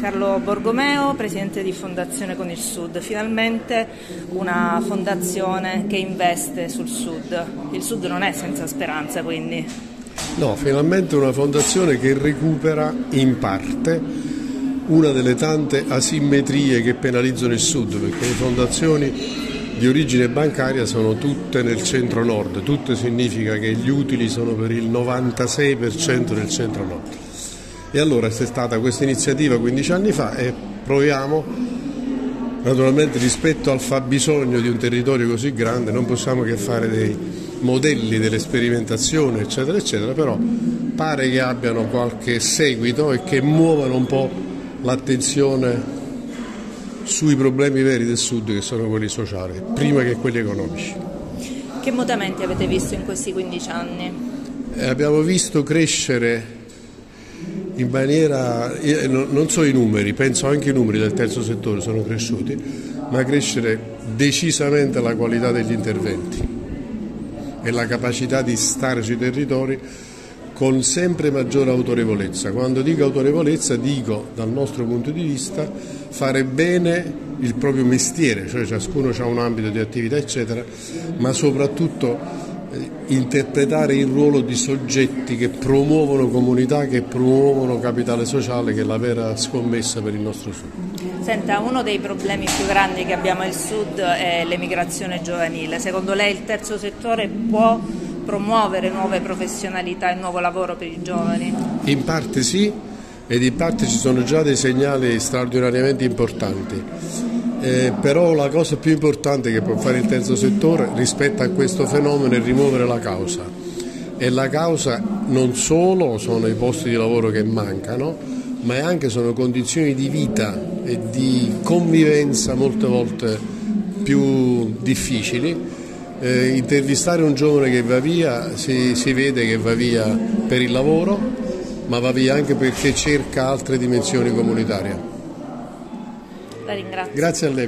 Carlo Borgomeo, presidente di Fondazione con il Sud. Finalmente una fondazione che investe sul Sud. Il Sud non è senza speranza quindi. No, finalmente una fondazione che recupera in parte una delle tante asimmetrie che penalizzano il Sud, perché le fondazioni di origine bancaria sono tutte nel centro-nord, tutte significa che gli utili sono per il 96% del centro-nord. E allora c'è stata questa iniziativa 15 anni fa e proviamo, naturalmente rispetto al fabbisogno di un territorio così grande non possiamo che fare dei modelli delle sperimentazioni eccetera eccetera, però pare che abbiano qualche seguito e che muovano un po' l'attenzione sui problemi veri del Sud che sono quelli sociali, prima che quelli economici. Che mutamenti avete visto in questi 15 anni? Eh, abbiamo visto crescere in maniera, non so i numeri, penso anche i numeri del terzo settore sono cresciuti, ma crescere decisamente la qualità degli interventi e la capacità di stare sui territori con sempre maggiore autorevolezza. Quando dico autorevolezza dico dal nostro punto di vista fare bene il proprio mestiere, cioè ciascuno ha un ambito di attività eccetera, ma soprattutto interpretare il ruolo di soggetti che promuovono comunità, che promuovono capitale sociale, che è la vera scommessa per il nostro Sud. Senta, uno dei problemi più grandi che abbiamo al Sud è l'emigrazione giovanile. Secondo lei il terzo settore può promuovere nuove professionalità e nuovo lavoro per i giovani? In parte sì, ed in parte ci sono già dei segnali straordinariamente importanti. Eh, però la cosa più importante che può fare il terzo settore rispetto a questo fenomeno è rimuovere la causa. E la causa non solo sono i posti di lavoro che mancano ma anche sono condizioni di vita e di convivenza molte volte più difficili. Eh, intervistare un giovane che va via si, si vede che va via per il lavoro ma va via anche perché cerca altre dimensioni comunitarie la ringrazio. Grazie a lei.